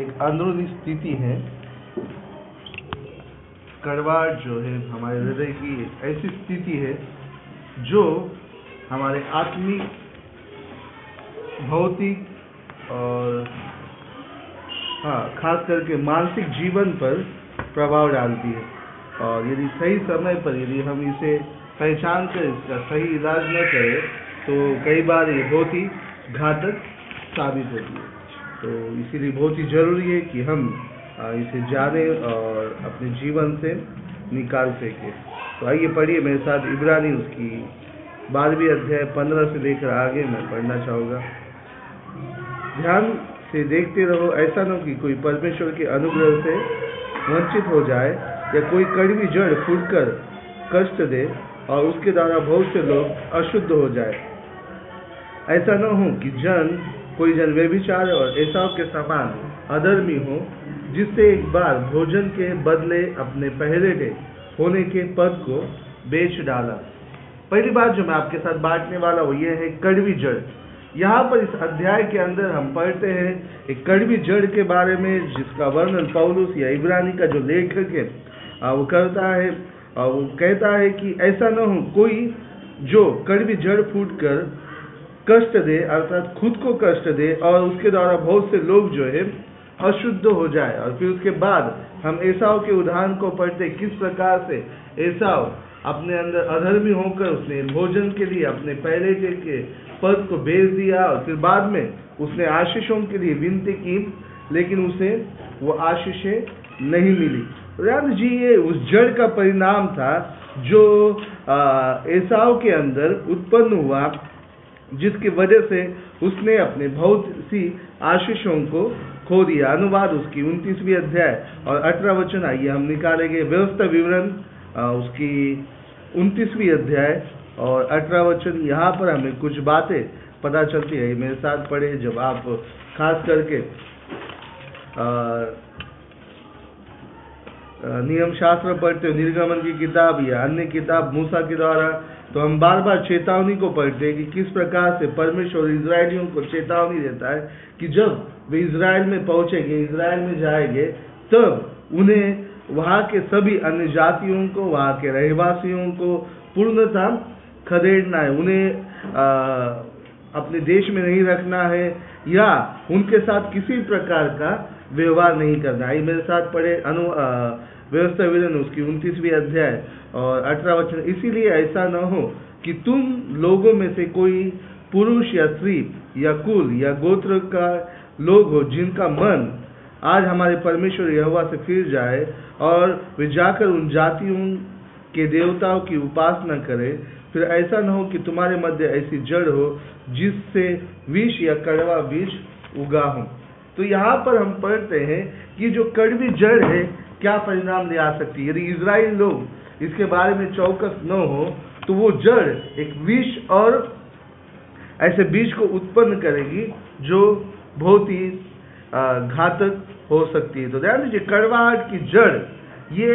एक अंदरूनी स्थिति है। कड़वाहट जो है हमारे हृदय की एक ऐसी स्थिति है जो हमारे आत्मिक, भौतिक और हाँ खास करके मानसिक जीवन पर प्रभाव डालती है। और यदि सही समय पर यदि हम इसे पहचान कर इसका सही इलाज न करें तो कई बार ये बहुत ही घातक साबित होती है। तो इसीलिए बहुत ही ज़रूरी है कि हम इसे जाने और अपने जीवन से निकाल सकें। तो आइए पढ़िए मेरे साथ इब्रानी, उसकी बारहवीं अध्याय पंद्रह से लेकर आगे मैं पढ़ना चाहूँगा। ध्यान से देखते रहो, ऐसा न हो कि कोई परमेश्वर के अनुग्रह से वंचित हो जाए या कोई कड़वी जड़ फूटकर कष्ट दे और उसके द्वारा बहुत से लोग अशुद्ध हो जाए। ऐसा न हो कि जन कोई जन व्यभिचार और ऐसा के समान अधर्मी हो जिससे एक बार भोजन के बदले अपने पहले के होने के पद को बेच डाला। पहली बात जो मैं आपके साथ बांटने वाला हूँ ये है कड़वी जड़। यहाँ पर इस अध्याय के अंदर हम पढ़ते हैं एक कड़वी जड़ के बारे में जिसका वर्णन पौलुस या इब्रानी का जो लेखक है आ, वो करता है। और वो कहता है कि ऐसा न हो कोई जो कड़वी जड़ फूट कर कष्ट दे अर्थात खुद को कष्ट दे और उसके द्वारा बहुत से लोग जो है अशुद्ध हो जाए। और फिर उसके बाद हम ऐसाव के उदाहरण को पढ़ते किस प्रकार से ऐसाव अपने अंदर अधर्मी होकर उसने भोजन के लिए अपने पहले के, के पद को बेच दिया और फिर बाद में उसने आशीषों के लिए विनती की लेकिन उसे वो आशीषें नहीं मिली। राम जी ये उस जड़ का परिणाम था जो ऐसाव के अंदर उत्पन्न हुआ। जिसकी वजह से उसने अपने बहुत सी आशीषों को खो दिया। अनुवाद उसकी उनतीसवीं अध्याय और अठारह वचन आइए हम निकालेंगे। व्यवस्था विवरण उसकी उनतीसवीं अध्याय और अठारह वचन। यहाँ पर हमें कुछ बातें पता चलती है। मेरे साथ पढ़े जब आप खास करके आ, नियम शास्त्र पढ़ते हो निर्गमन की किताब या अन्य किताब मूसा के द्वारा तो हम बार बार चेतावनी को पढ़ते हैं कि किस प्रकार से परमेश्वर इसराइलियों को चेतावनी देता है कि जब वे इसराइल में पहुँचेंगे इसराइल में जाएँगे तब उन्हें वहाँ के सभी अन्य जातियों को वहाँ के रहवासियों को पूर्णता खदेड़ना है। उन्हें आ, अपने देश में नहीं रखना है या उनके साथ किसी प्रकार का व्यवहार नहीं करना है। मेरे साथ पढ़े अनु व्यवस्था विधन उसकी उनतीसवीं अध्याय और अठारह वचन। इसीलिए ऐसा न हो कि तुम लोगों में से कोई पुरुष या स्त्री या कुल या गोत्र का लोग हो जिनका मन आज हमारे परमेश्वर यहोवा से फिर जाए और वे जाकर उन जातियों के देवताओं की उपासना करें। फिर ऐसा न हो कि तुम्हारे मध्य ऐसी जड़ हो जिससे विष या कड़वा बीज उगा हो। तो यहाँ पर हम पढ़ते हैं कि जो कड़वी जड़ है क्या परिणाम ले आ सकती? है यदि इसराइल लोग इसके बारे में चौकस न हो तो वो जड़ एक विष और ऐसे बीज को उत्पन्न करेगी जो बहुत ही घातक हो सकती है। तो ध्यान दीजिए कड़वाहट की जड़ ये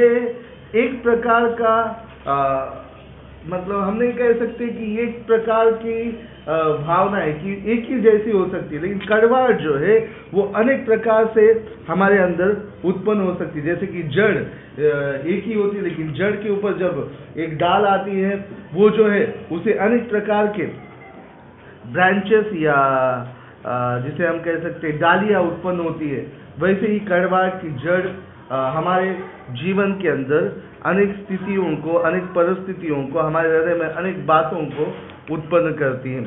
एक प्रकार का आ, मतलब हम नहीं कह सकते कि एक प्रकार की भावना है कि एक ही जैसी हो सकती है, लेकिन कड़वाहट जो है, वो अनेक प्रकार से हमारे अंदर उत्पन्न हो सकती है। जैसे कि जड़ एक ही होती है, लेकिन जड़ के ऊपर जब एक डाल आती है, वो जो है, उसे अनेक प्रकार के ब्रांचेस या जिसे हम कह सकते हैं, डालियाँ उत्पन्न होती है। वैसे ही कड़वाहट की जड़ हमारे जीवन के अंदर अनेक स्थितियों को, अनेक परिस्थितियों को, हमारे हृदय में अनेक बातों को उत्पन्न करती है।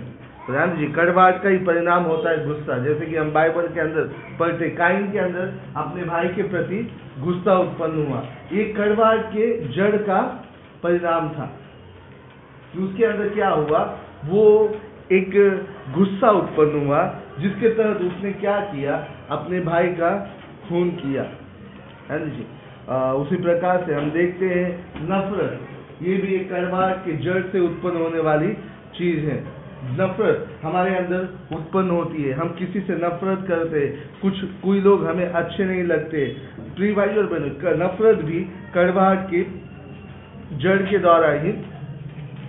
तो ध्यान दीजिए कड़वाहट का ही परिणाम होता है गुस्सा। जैसे कि हम बाइबल के अंदर पढ़ते काइन के अंदर अपने भाई के प्रति गुस्सा उत्पन्न हुआ। ये कड़वाहट के जड़ का परिणाम था कि उसके अंदर क्या हुआ? वो एक गुस्सा उत्पन्न हुआ, जिसके तहत उसने क्या किया? अपने भाई का खून किया। जी उसी प्रकार से हम देखते हैं, नफरत, ये भी एक कड़वाहट के जड़ से उत्पन्न होने वाली चीज़ है। नफरत हमारे अंदर उत्पन्न होती है। हम किसी से नफरत करते, कुछ, कोई लोग हमें अच्छे नहीं लगते। प्री भाई और बहनों नफरत भी कड़वाहट के जड़ के द्वारा ही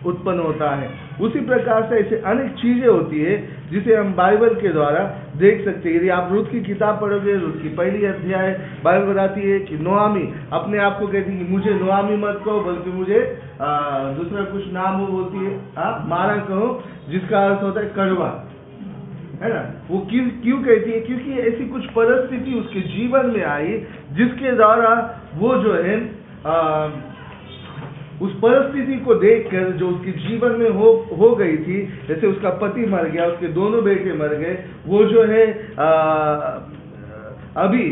उत्पन्न होता है। उसी प्रकार से ऐसे अनेक चीज़ें होती है, जिसे हम बाइबल के द्वारा देख सकते हैं। यदि आप रुत की किताब पढ़ोगे रुत की पहली अध्याय बाइबल बताती है कि नोआमी अपने आप को कहती है मुझे नोआमी मत कहो बल्कि मुझे दूसरा कुछ नाम वो बोलती है आ, मारा कहो जिसका अर्थ होता है कड़वा। है ना? वो क्यों क्यों कहती है? क्योंकि ऐसी कुछ परिस्थिति उसके जीवन में आई जिसके द्वारा वो जो है आ, उस परिस्थिति को देखकर जो उसके जीवन में हो हो गई थी जैसे उसका पति मर गया उसके दोनों बेटे मर गए वो जो है आ, अभी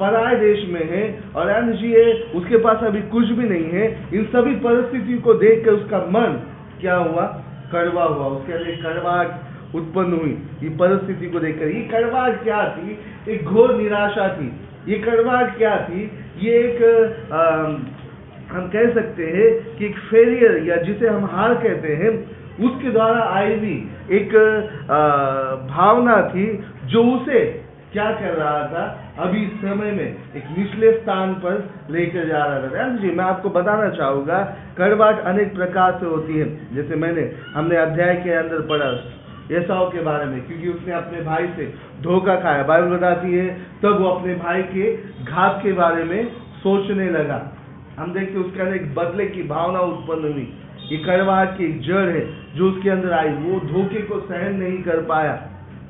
पराय देश में है और अन्य जी है उसके पास अभी कुछ भी नहीं है इन सभी परिस्थितियों को देखकर उसका मन क्या हुआ? कड़वा हुआ। उसके अंदर कड़वाहट उत्पन्न हुई। ये परिस्थिति को देखकर। ये कड़वाहट क्या थी? एक घोर निराशा थी। ये कड़वाहट क्या थी? ये एक आ, हम कह सकते हैं कि एक फेलियर या जिसे हम हार कहते हैं उसके द्वारा आई हुई एक आ, भावना थी जो उसे क्या कर रहा था? अभी समय में एक निचले स्थान पर लेकर जा रहा था। जी मैं आपको बताना चाहूँगा कड़वाट अनेक प्रकार से होती है। जैसे मैंने हमने अध्याय के अंदर पढ़ा ऐसाओ के बारे में क्योंकि उसने अपने भाई से धोखा खाया। बाइबल बताती है तब वो अपने भाई के घात के बारे में सोचने लगा। हम देखते उसके अंदर एक बदले की भावना उत्पन्न हुई। ये कड़वाहट की एक जड़ है जो उसके अंदर आई। वो धोखे को सहन नहीं कर पाया।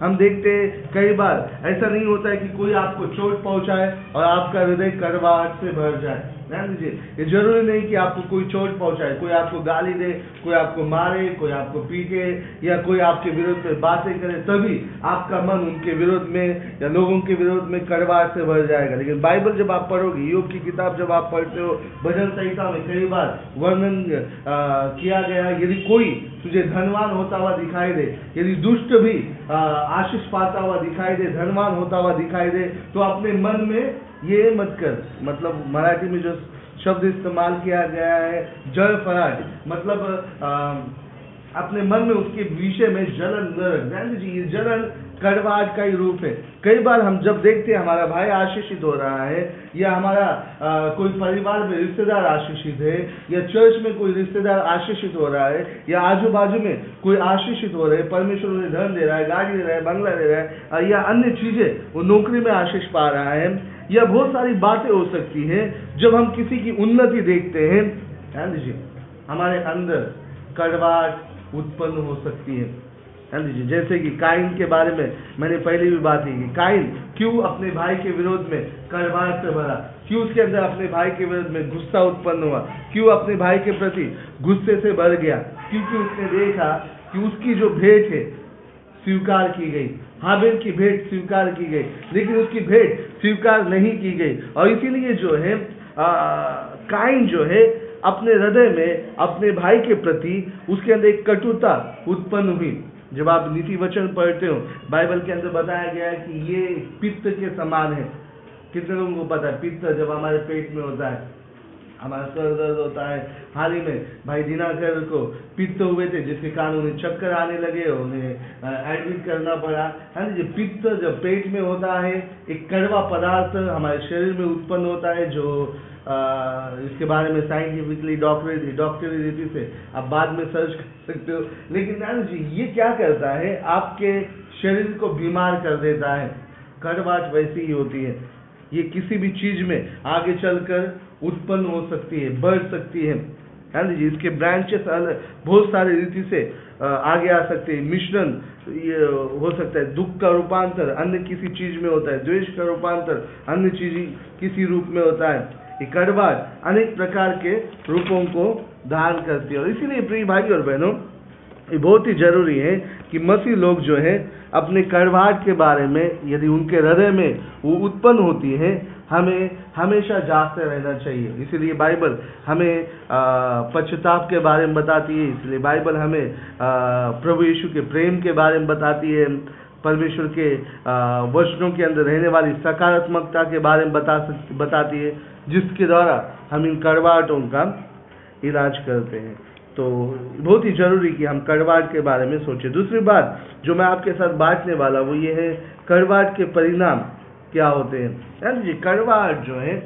हम देखते हैं कई बार ऐसा नहीं होता है कि कोई आपको चोट पहुँचाए और आपका हृदय कड़वाहट से भर जाए। ध्यान दीजिए ये ज़रूरी नहीं कि आपको कोई चोट पहुँचाए, कोई आपको गाली दे, कोई आपको मारे, कोई आपको पीटे, या कोई आपके विरोध में बातें करे, तभी आपका मन उनके विरोध में या लोगों के विरोध में कड़वाहट से भर जाएगा। लेकिन बाइबल जब आप पढ़ोगे, योग की किताब जब आप पढ़ते हो, भजन संहिता में कई बार वर्णन किया गया, यदि कोई तुझे धनवान होता हुआ दिखाई दे, यदि दुष्ट भी आशीष पाता हुआ दिखाई दे, धनवान होता हुआ दिखाई दे तो अपने मन में ये मत कर। मतलब मराठी में जो शब्द इस्तेमाल किया गया है जल फराट मतलब आ, अपने मन में उसके विषय में जलन न रख जलन कड़वाहट का ही रूप है। कई बार हम जब देखते हैं हमारा भाई आशीषित हो रहा है या हमारा आ, कोई परिवार में रिश्तेदार आशीषित है या चर्च में कोई रिश्तेदार आशीषित हो रहा है या आजू बाजू में कोई आशीषित हो रहे हैं परमेश्वर उन्हें धन दे रहा है गाड़ी दे रहा है बंगला दे रहा है या अन्य चीज़ें वो नौकरी में आशीष पा रहा है या बहुत सारी बातें हो सकती है जब हम किसी की उन्नति देखते हैं। ध्यान दीजिए, हमारे अंदर कड़वाहट उत्पन्न हो सकती है। ध्यान दीजिए, जैसे कि काइन के बारे में मैंने पहले भी बात की काइन क्यों अपने भाई के विरोध में कड़वाहट से भरा? क्यों उसके अंदर अपने भाई के विरोध में गुस्सा उत्पन्न हुआ? क्यों अपने भाई के प्रति गुस्से से भर गया? क्योंकि उसने देखा कि उसकी जो भेंट है, स्वीकार की गई। हाबिल की भेंट स्वीकार की गई, लेकिन उसकी भेंट स्वीकार नहीं की गई। और इसीलिए जो है काइन जो है, अपने हृदय में, अपने भाई के प्रति उसके अंदर एक कटुता उत्पन्न हुई। जब आप नीति वचन पढ़ते हो, बाइबल के अंदर बताया गया है कि ये पित्त के समान है। कितने लोगों को पता है? पित्त जब हमारे पेट में होता है हमारा सर दर्द होता है। हाल ही में भाई दिनाकर को पित्त हुए थे जिसके कारण उन्हें चक्कर आने लगे उन्हें एडमिट करना पड़ा। हाँ जी पित्त जब पेट में होता है एक कड़वा पदार्थ हमारे शरीर में उत्पन्न होता है जो आ, इसके बारे में साइंटिफिकली डॉक्टरी डॉक्टरी रीति से आप बाद में सर्च कर सकते हो। लेकिन नानू जी ये क्या करता है? आपके शरीर को बीमार कर देता है। कड़वाट वैसी ही होती है। ये किसी भी चीज़ में आगे चलकर उत्पन्न हो सकती है, बढ़ सकती है। हाँ जी? इसके ब्रांचेस बहुत सारे रीति से आगे आ सकते हैं। मिश्रण, ये हो सकता है। दुख का रूपांतर, अन्य किसी चीज़ में होता है। द्वेष का रूपांतर, अन्य चीज़ किसी रूप में होता है। ये कड़वाट अनेक प्रकार के रूपों को धारण करती है। और इसीलिए प्रिय भाई और बहनों, ये बहुत ही ज़रूरी है कि मसीह लोग जो है, अपने कड़वाहट के बारे में, यदि उनके हृदय में वो उत्पन्न होती है हमें हमेशा जागते रहना चाहिए। इसीलिए बाइबल हमें पश्चाताप के बारे में बताती है। इसलिए बाइबल हमें प्रभु यीशु के प्रेम के बारे में बताती है। परमेश्वर के वचनों के अंदर रहने वाली सकारात्मकता के बारे में बता बताती है, जिसके द्वारा हम इन कड़वाहटों का इलाज करते हैं। तो बहुत ही ज़रूरी कि हम कड़वाहट के बारे में सोचें। दूसरी बात जो मैं आपके साथ बांटने वाला वो ये है, कड़वाहट के परिणाम क्या होते हैं? यानी जी कड़वाहट जो है,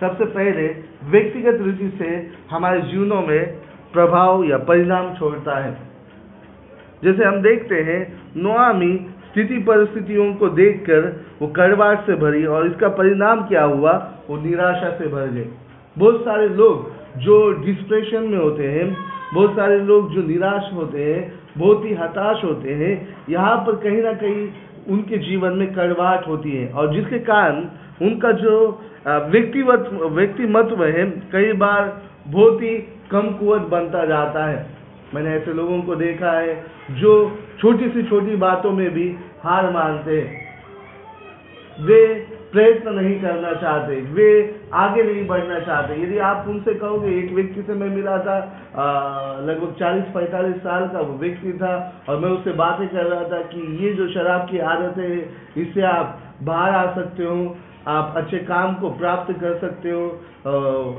सबसे पहले व्यक्तिगत रीति से हमारे जीवनों में प्रभाव या परिणाम छोड़ता है। जैसे हम देखते हैं नोआमी स्थिति परिस्थितियों को देखकर वो कड़वाहट से भरी और इसका परिणाम क्या हुआ? वो निराशा से भर गए। बहुत सारे लोग जो डिस्प्रेशन में होते हैं, बहुत सारे लोग जो निराश होते हैं, बहुत ही हताश होते हैं, यहाँ पर कहीं ना कहीं उनके जीवन में कड़वाहट होती है। और जिसके कारण उनका जो व्यक्ति व्यक्तिवत, व्यक्तिमत्व है, कई बार बहुत ही कम कुवत बनता जाता है। मैंने ऐसे लोगों को देखा है जो छोटी सी छोटी बातों में भी हार मानते हैं। वे प्रयत्न नहीं करना चाहते, वे आगे नहीं बढ़ना चाहते। यदि आप उनसे कहोगे, एक व्यक्ति से मैं मिला था लगभग 40-45 साल का वो व्यक्ति था और मैं उससे बातें कर रहा था कि ये जो शराब की आदत है, इससे आप बाहर आ सकते हो। आप अच्छे काम को प्राप्त कर सकते हो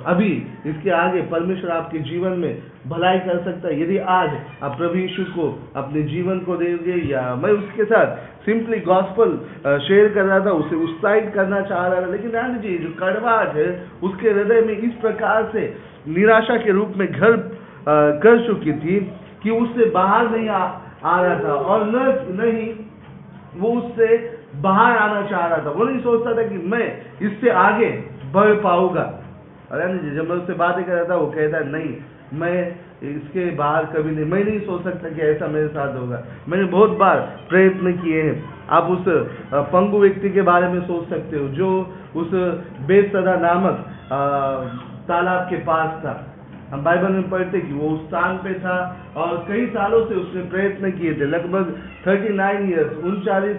अभी इसके आगे परमेश्वर आपके जीवन में भलाई कर सकता है। यदि आज आप प्रभु यीशु को अपने जीवन को देंगे या मैं उसके साथ सिंपली गॉस्पल शेयर कर रहा था उसे उत्साहित करना चाह रहा था लेकिन ध्यान दीजिए जो कड़वाहट है उसके हृदय में इस प्रकार से निराशा के रूप में घर कर चुकी थी कि उससे बाहर नहीं आ, आ रहा था। और न नहीं वो उससे बाहर आना चाह रहा था। वो नहीं सोचता था कि मैं इससे आगे बढ़ पाऊँगा। अरे जब मैं उससे बातें कर रहा था, वो कहता, नहीं, मैं इसके बाहर कभी नहीं मैं नहीं सोच सकता कि ऐसा मेरे साथ होगा। मैंने बहुत बार प्रयत्न किए हैं। आप उस पंगु व्यक्ति के बारे में सोच सकते हो, जो उस बेसदा नामक तालाब के पास था। हम बाइबल में पढ़ते कि वो उस स्थान पे था और कई सालों से उसने प्रयत्न किए थे। लगभग थर्टी नाइन ईयर्स उनचालीस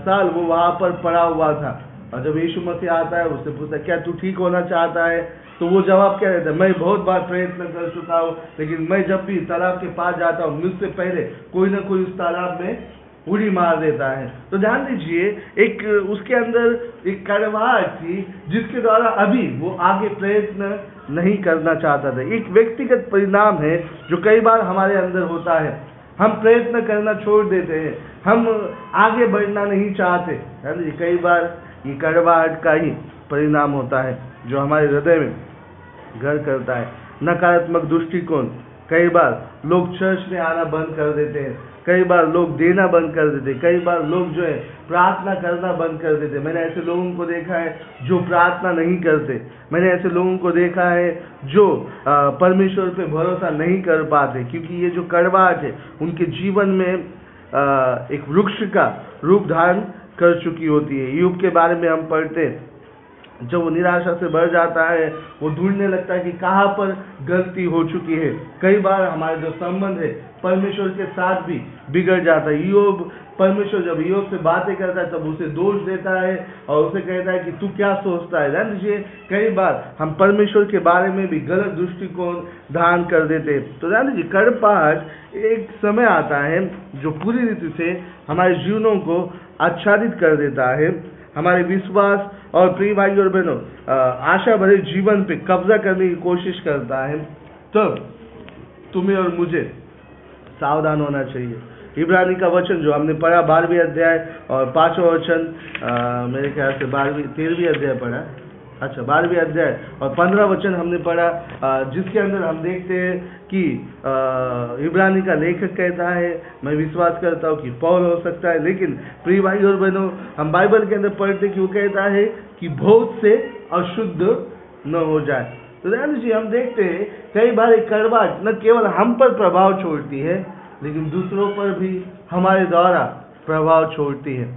साल वो वहाँ पर पड़ा हुआ था। और जब यीशु मसीह आता है, उससे पूछता क्या तू ठीक होना चाहता है? तो वो जवाब क्या देता है मैं बहुत बार प्रयत्न कर चुका हूँ, लेकिन मैं जब भी तालाब के पास जाता हूँ, मुझसे पहले कोई ना कोई उस तालाब में उड़ी मार देता है। तो ध्यान दीजिए, एक, उसके अंदर एक कड़वाहट थी, जिसके द्वारा अभी वो आगे प्रयत्न नहीं करना चाहता था। एक व्यक्तिगत परिणाम है, जो कई बार हमारे अंदर होता है। हम प्रयत्न करना छोड़ देते हैं। हम आगे बढ़ना नहीं चाहते। है ना कई बार ये कड़वाहट का ही परिणाम होता है, जो हमारे हृदय में घर करता है। नकारात्मक दृष्टिकोण। कई बार लोग चर्च में आना बंद कर देते हैं। कई बार लोग देना बंद कर देते कई बार लोग जो है प्रार्थना करना बंद कर देते। मैंने ऐसे लोगों को देखा है जो प्रार्थना नहीं करते। मैंने ऐसे लोगों को देखा है जो परमेश्वर पे भरोसा नहीं कर पाते क्योंकि ये जो कड़वाहट है उनके जीवन में अ, एक वृक्ष का रूप धारण कर चुकी होती है। युग के बारे में हम पढ़ते जब वो निराशा से भर जाता है वो ढूँढने लगता है कि कहाँ पर गलती हो चुकी है। कई बार हमारे जो संबंध है परमेश्वर के साथ भी बिगड़ जाता है। योग परमेश्वर जब योग से बातें करता है, तब उसे दोष देता है और उसे कहता है कि तू क्या सोचता है? जान लीजिए कई बार हम परमेश्वर के बारे में भी गलत दृष्टिकोण धारण कर देते हैं। तो जान लीजिए कड़पाहट एक समय आता है जो पूरी रीति से हमारे जीवनों को आच्छादित कर देता है। हमारे विश्वास और प्रिय भाई और बहनों आशा भरे जीवन पे कब्जा करने की कोशिश करता है। तब तुम्हें और मुझे सावधान होना चाहिए। इब्रानी का वचन जो हमने पढ़ा, बारहवीं अध्याय और पांचवा वचन मेरे ख्याल से बारहवीं, तेरहवीं अध्याय पढ़ा। अच्छा बारहवीं अध्याय और पंद्रह वचन हमने पढ़ा। जिसके अंदर हम देखते हैं कि इब्रानी का लेखक कहता है, मैं विश्वास करता हूँ कि पौल हो सकता है, लेकिन प्रिय भाई और बहनों, हम बाइबल के अंदर पढ़ते कि वो कहता है कि बहुत से अशुद्ध न हो जाए। तो ध्यान जी, हम देखते हैं, कई बार एक कड़वाहट न केवल हम पर प्रभाव छोड़ती है, लेकिन दूसरों पर भी हमारे द्वारा प्रभाव छोड़ती है।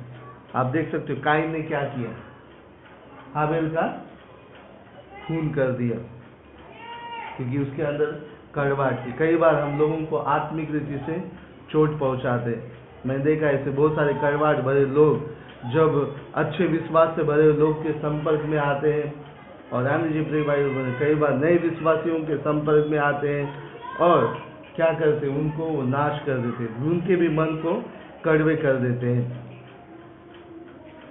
आप देख सकते हो काइन ने क्या किया? हाबेल का खून कर दिया, क्योंकि उसके अंदर कड़वाहट थी। कई बार हम लोगों को आत्मिक रीति से चोट पहुंचाते मैंने देखा ऐसे बहुत सारे कड़वाहट भरे लोग जब अच्छे विश्वास से भरे लोग के संपर्क में आते हैं और दीजिए प्रिय भाई कई बार नए विश्वासियों के संपर्क में आते हैं और क्या करते हैं, उनको वो नाश कर देते हैं, उनके भी मन को कड़वे कर देते हैं।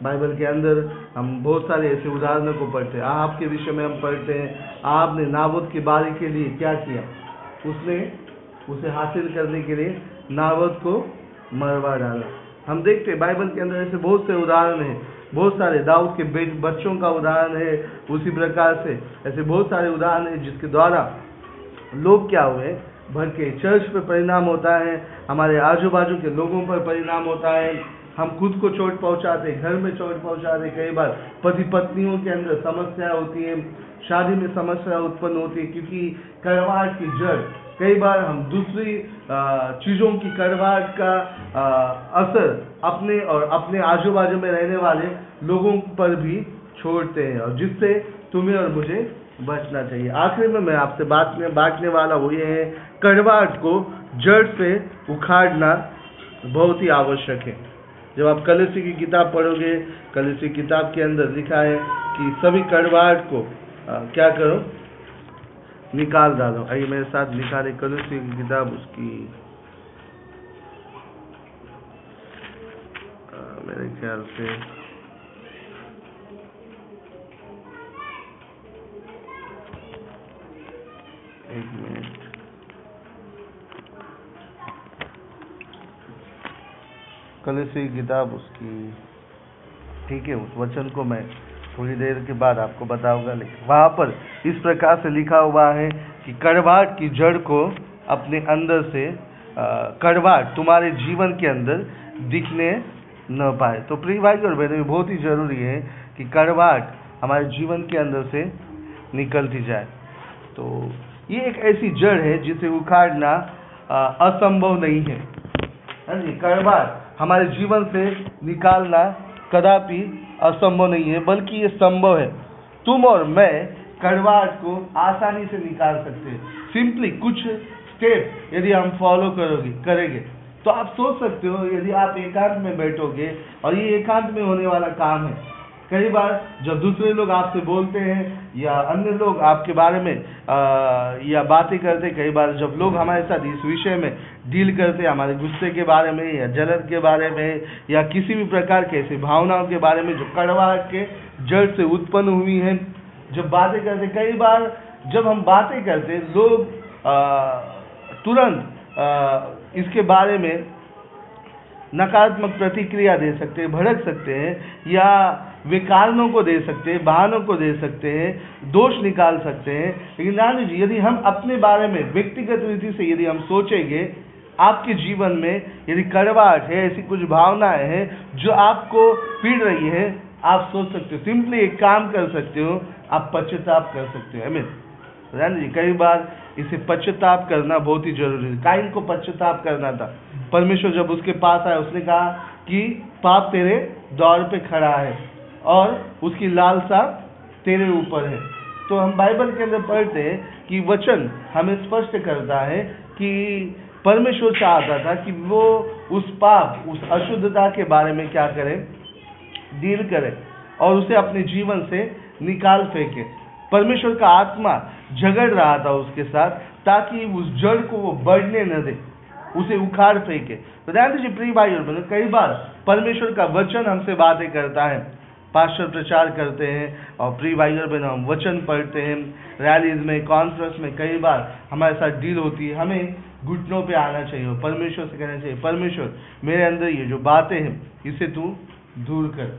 बाइबल के अंदर हम बहुत सारे ऐसे उदाहरणों को पढ़ते हैं। आप के विषय में हम पढ़ते हैं, आपने नाबोत की बारी के लिए क्या किया? उसने उसे हासिल करने के लिए नाबोत को मरवा डाला। हम देखते हैं बाइबल के अंदर ऐसे बहुत से उदाहरण हैं। बहुत सारे दाऊद के बेट बच्चों का उदाहरण है, उसी प्रकार से। ऐसे बहुत सारे उदाहरण है जिसके द्वारा लोग क्या हुए, भर के चर्च पर परिणाम होता है, हमारे आजू बाजू के लोगों पर परिणाम होता है। हम खुद को चोट पहुंचाते घर में चोट पहुंचाते कई बार पति पत्नियों के अंदर समस्या होती है, शादी में समस्या उत्पन्न होती है, क्योंकि कड़वाहट की जड़ कई बार हम दूसरी चीज़ों की कड़वाहट का असर अपने और अपने आजू बाजू में रहने वाले लोगों पर भी छोड़ते हैं और जिससे तुम्हें और मुझे बचना चाहिए। आखिरी में मैं आपसे बात में बांटने वाला वो ये है कड़वाहट को जड़ से उखाड़ना बहुत ही आवश्यक है। जब आप कलसी की किताब पढ़ोगे कलसी किताब के अंदर लिखा है कि सभी कड़वाहट को आ, क्या करो? निकाल डालो आइए मेरे साथ निकाले कलसी की किताब उसकी। आ, मेरे ख्याल से। एक मिनट। कल की किताब उसकी। ठीक है उस वचन को मैं थोड़ी देर के बाद आपको बताऊँगा लेकिन वहाँ पर इस प्रकार से लिखा हुआ है कि कड़वाहट की जड़ को अपने अंदर से कड़वाहट तुम्हारे जीवन के अंदर दिखने न पाए। तो प्रिय भाई और बहनों बहुत ही ज़रूरी है कि कड़वाहट हमारे जीवन के अंदर से निकलती जाए। तो ये एक ऐसी जड़ है जिसे उखाड़ना असंभव नहीं है। हाँ जी, कड़वाहट हमारे जीवन से निकालना कदापि असंभव नहीं है बल्कि ये संभव है। तुम और मैं कड़वाहट को आसानी से निकाल सकते हैं। सिंपली कुछ स्टेप यदि हम फॉलो करोगे करेंगे तो आप सोच सकते हो यदि आप एकांत में बैठोगे और ये एकांत में होने वाला काम है। कई बार जब दूसरे लोग आपसे बोलते हैं या अन्य लोग आपके बारे में आ, या बातें करते कई बार जब लोग हमारे साथ इस विषय में डील करते हैं, हमारे गुस्से के बारे में, या जलन के बारे में, या किसी भी प्रकार के ऐसी भावनाओं के बारे में जो कड़वाहट के जड़ से उत्पन्न हुई हैं। जब बातें करते, कई बार जब हम बातें करते, लोग तुरंत इसके बारे में नकारात्मक प्रतिक्रिया दे सकते हैं, भड़क सकते हैं, या वे कारणों को दे सकते हैं, बहानों को दे सकते हैं, दोष निकाल सकते हैं। लेकिन ध्यान जी, यदि हम अपने बारे में व्यक्तिगत रीति से यदि हम सोचेंगे आपके जीवन में यदि कड़वाहट है, ऐसी कुछ भावनाएँ हैं जो आपको पीड़ रही है, आप सोच सकते हो। सिंपली एक काम कर सकते हो, आप पश्चाताप कर सकते हो। अमित ध्यान दीजिए कई बार इसे पश्चाताप करना बहुत ही ज़रूरी है। काइन को पश्चाताप करना था। परमेश्वर जब उसके पास आया, उसने कहा कि पाप तेरे दौर पे खड़ा है और उसकी लालसा तेरे ऊपर है। तो हम बाइबल के अंदर पढ़ते हैं कि वचन हमें स्पष्ट करता है कि परमेश्वर चाहता था कि वो उस पाप, उस अशुद्धता के बारे में क्या करे? डील करे और उसे अपने जीवन से निकाल फेंके। परमेश्वर का आत्मा झगड़ रहा था उसके साथ, ताकि उस जड़ को वो बढ़ने न दे, उसे उखाड़ फेंके। तो ध्यान दीजिए, प्रिय भाई और बहनों कई बार परमेश्वर का वचन हमसे बातें करता है। पास्टर प्रचार करते हैं और प्री वाइगर में हम वचन पढ़ते हैं। रैलीज में, कॉन्फ्रेंस में कई बार हमारे साथ डील होती है। हमें घुटनों पे आना चाहिए और परमेश्वर से कहना चाहिए, परमेश्वर, मेरे अंदर ये जो बातें हैं, इसे तू दूर कर।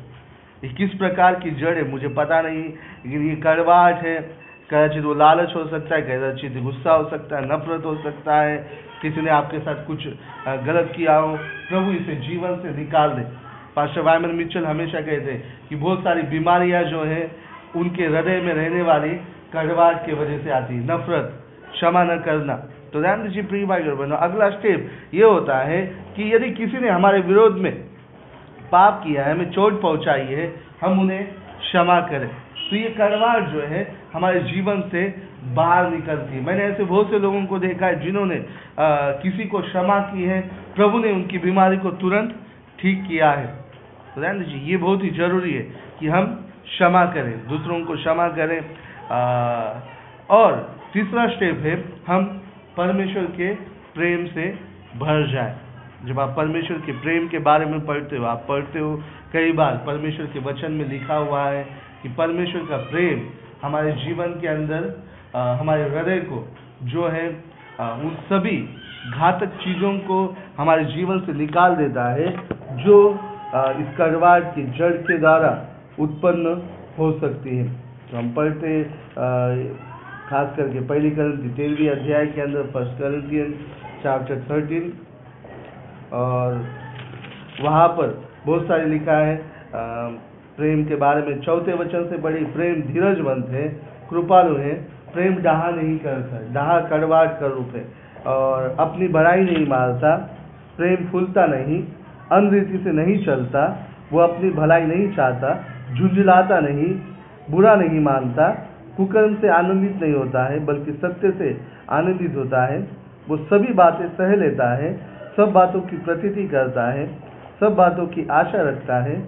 ये किस प्रकार की जड़ है, मुझे पता नहीं, लेकिन ये कड़वाहट है। कदाचित वो लालच हो सकता है, कदाचित गुस्सा हो सकता है, नफरत हो सकता है, किसी ने आपके साथ कुछ गलत किया हो। प्रभु इसे जीवन से निकाल दे। पास्टर वायमन मिचल हमेशा कहते हैं कि बहुत सारी बीमारियाँ जो हैं, उनके हृदय में रहने वाली कड़वाहट की वजह से आती है। नफरत, क्षमा न करना। तो ध्यान दीजिए प्रिय भाई और बहनों अगला स्टेप ये होता है कि यदि किसी ने हमारे विरोध में पाप किया है हमें चोट पहुंचाई है हम उन्हें क्षमा करें। तो ये कड़वाहट जो है हमारे जीवन से बाहर निकलती है। मैंने ऐसे बहुत से लोगों को देखा है जिन्होंने किसी को क्षमा की है प्रभु ने उनकी बीमारी को तुरंत ठीक किया है। तो दीजिए ये बहुत ही ज़रूरी है कि हम क्षमा करें दूसरों को क्षमा करें। आ, और तीसरा स्टेप है हम परमेश्वर के प्रेम से भर जाए। जब आप परमेश्वर के प्रेम के बारे में पढ़ते हो आप पढ़ते हो कई बार परमेश्वर के वचन में लिखा हुआ है कि परमेश्वर का प्रेम हमारे जीवन के अंदर आ, हमारे हृदय को जो है आ, उन सभी घातक चीज़ों को हमारे जीवन से निकाल देता है जो आ, इस कड़वाहट की जड़ के द्वारा उत्पन्न हो सकती है। तो हम पढ़ते खास करके पहली करंती तेरहवीं अध्याय के अंदर, फ़र्स्ट करंतियन चैप्टर थर्टीन और वहाँ पर बहुत सारे लिखा है प्रेम के बारे में। चौथे वचन से बड़ी प्रेम धीरजवंत है, कृपालु है। प्रेम डहा नहीं करता, डहा कड़वाट कर रूप है, और अपनी बड़ाई नहीं मारता, प्रेम फूलता नहीं, अनरीति से नहीं चलता, वो अपनी भलाई नहीं चाहता, झुंझलाता नहीं, बुरा नहीं मानता कुकर्म से आनंदित नहीं होता है बल्कि सत्य से आनंदित होता है। वो सभी बातें सह लेता है सब बातों की प्रतीति करता है सब बातों की आशा रखता है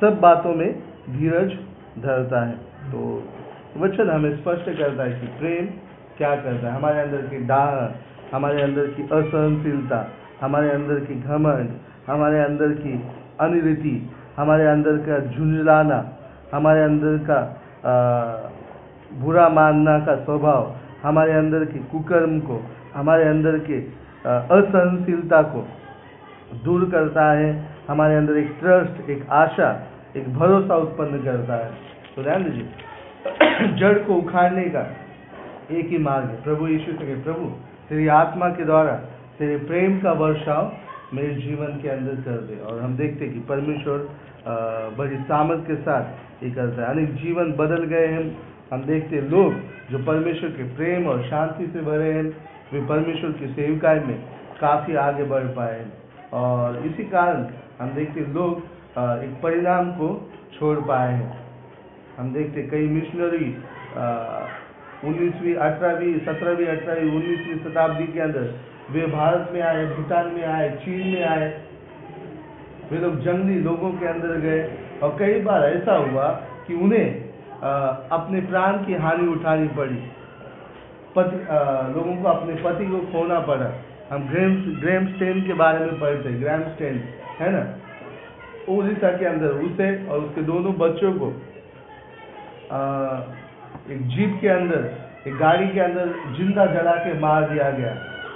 सब बातों में धीरज धरता है। तो वचन हमें स्पष्ट करता है कि प्रेम क्या करता है? हमारे अंदर की डाह हमारे अंदर की असहनशीलता हमारे अंदर की घमंड हमारे अंदर की अनिरीति हमारे अंदर का झुंझलाना हमारे अंदर का आ, बुरा मानना का स्वभाव हमारे अंदर की कुकर्म को, हमारे अंदर के असहनशीलता को दूर करता है, हमारे अंदर एक ट्रस्ट एक आशा, एक भरोसा उत्पन्न करता है। तो ध्यान दीजिए जड़ को उखाड़ने का एक ही मार्ग है। प्रभु यीशु से प्रभु, तेरी आत्मा के द्वारा तेरे प्रेम का वर्षाव मेरे जीवन के अंदर कर दे। और हम देखते कि परमेश्वर बड़ी सामर्थ के साथ ये करता है। अनेक जीवन बदल गए हैं। हम देखते हैं लोग जो परमेश्वर के प्रेम और शांति से भरे हैं, वे परमेश्वर की सेविकाई में काफ़ी आगे बढ़ पाए हैं। और इसी कारण हम देखते लोग एक परिणाम को छोड़ पाए हैं। हम देखते कई मिशनरी उन्नीसवीं, अठारहवीं, सत्रहवीं, अठारहवीं, उन्नीसवीं शताब्दी के अंदर वे भारत में आए, भूटान में आए, चीन में आए। वे लोग जंगली लोगों के अंदर गए। और कई बार ऐसा हुआ कि उन्हें अपने प्राण की हानि उठानी पड़ी। पति लोगों को अपने पति को खोना पड़ा। हम ग्रेम ग्रेम स्टेन के बारे में पढ़ते हैं ग्रैम स्टेन है ना? उड़ीसा के अंदर उसे और उसके दोनों बच्चों को अ, एक जीप के अंदर एक गाड़ी के अंदर ज़िंदा जला के मार दिया गया।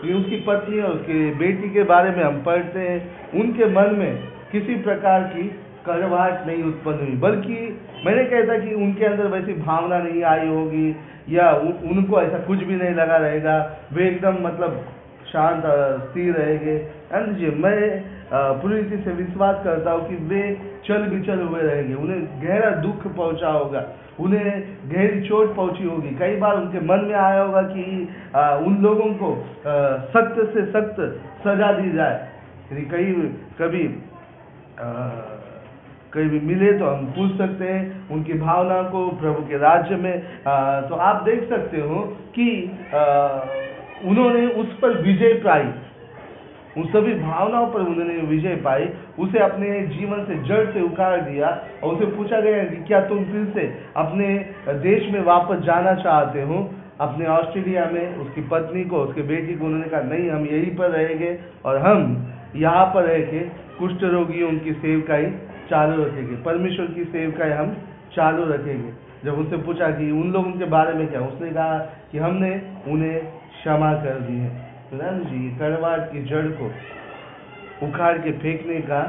ये उसकी पत्नी और उसकी बेटी के बारे में हम पढ़ते हैं। उनके मन में किसी प्रकार की कड़वाहट नहीं उत्पन्न हुई बल्कि मैंने कहता कि उनके अंदर वैसी भावना नहीं आई होगी या उ, उनको ऐसा कुछ भी नहीं लगा रहेगा। वे एकदम मतलब शांत स्थिर रहेंगे। जी मैं पूरी रीति से विश्वास करता हूँ कि वे चल बिचल हुए रहेंगे। उन्हें गहरा दुख पहुँचा होगा। उन्हें गहरी चोट पहुँची होगी। कई बार उनके मन में आया होगा कि अ, उन लोगों को सख्त से सख्त सजा दी जाए। कई कभी अ, कहीं भी मिले तो हम पूछ सकते हैं उनकी भावना को प्रभु के राज्य में। अ, तो आप देख सकते हो कि अ, उन्होंने उस पर विजय पाई। उन सभी भावनाओं पर उन्होंने विजय पाई। उसे अपने जीवन से जड़ से उखाड़ दिया और उसे पूछा गया कि क्या तुम फिर से अपने देश में वापस जाना चाहते हो? अपने ऑस्ट्रेलिया में उसकी पत्नी को उसके बेटी को उन्होंने कहा नहीं हम यहीं पर रहेंगे और हम यहाँ पर रह के कुष्ठ रोगियों की सेवकाई चालू रखेंगे। परमेश्वर की सेवकाई हम चालू रखेंगे। जब उनसे पूछा कि उन लोगों के बारे में क्या, उसने कहा कि हमने उन्हें क्षमा कर दी है। राम जी, ये कड़वाहट की जड़ को उखाड़ के फेंकने का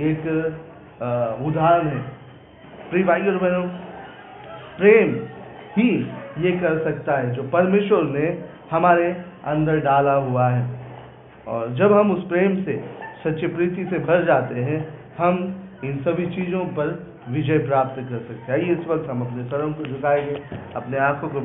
एक उदाहरण है। प्रिय भाई और बहनों, प्रेम ही ये कर सकता है जो परमेश्वर ने हमारे अंदर डाला हुआ है। और जब हम उस प्रेम से, सच्ची प्रीति से भर जाते हैं, हम इन सभी चीज़ों पर विजय प्राप्त कर सकते हैं। आइए इस वक्त हम अपने सरों को झुकाएँगे, अपने आँखों को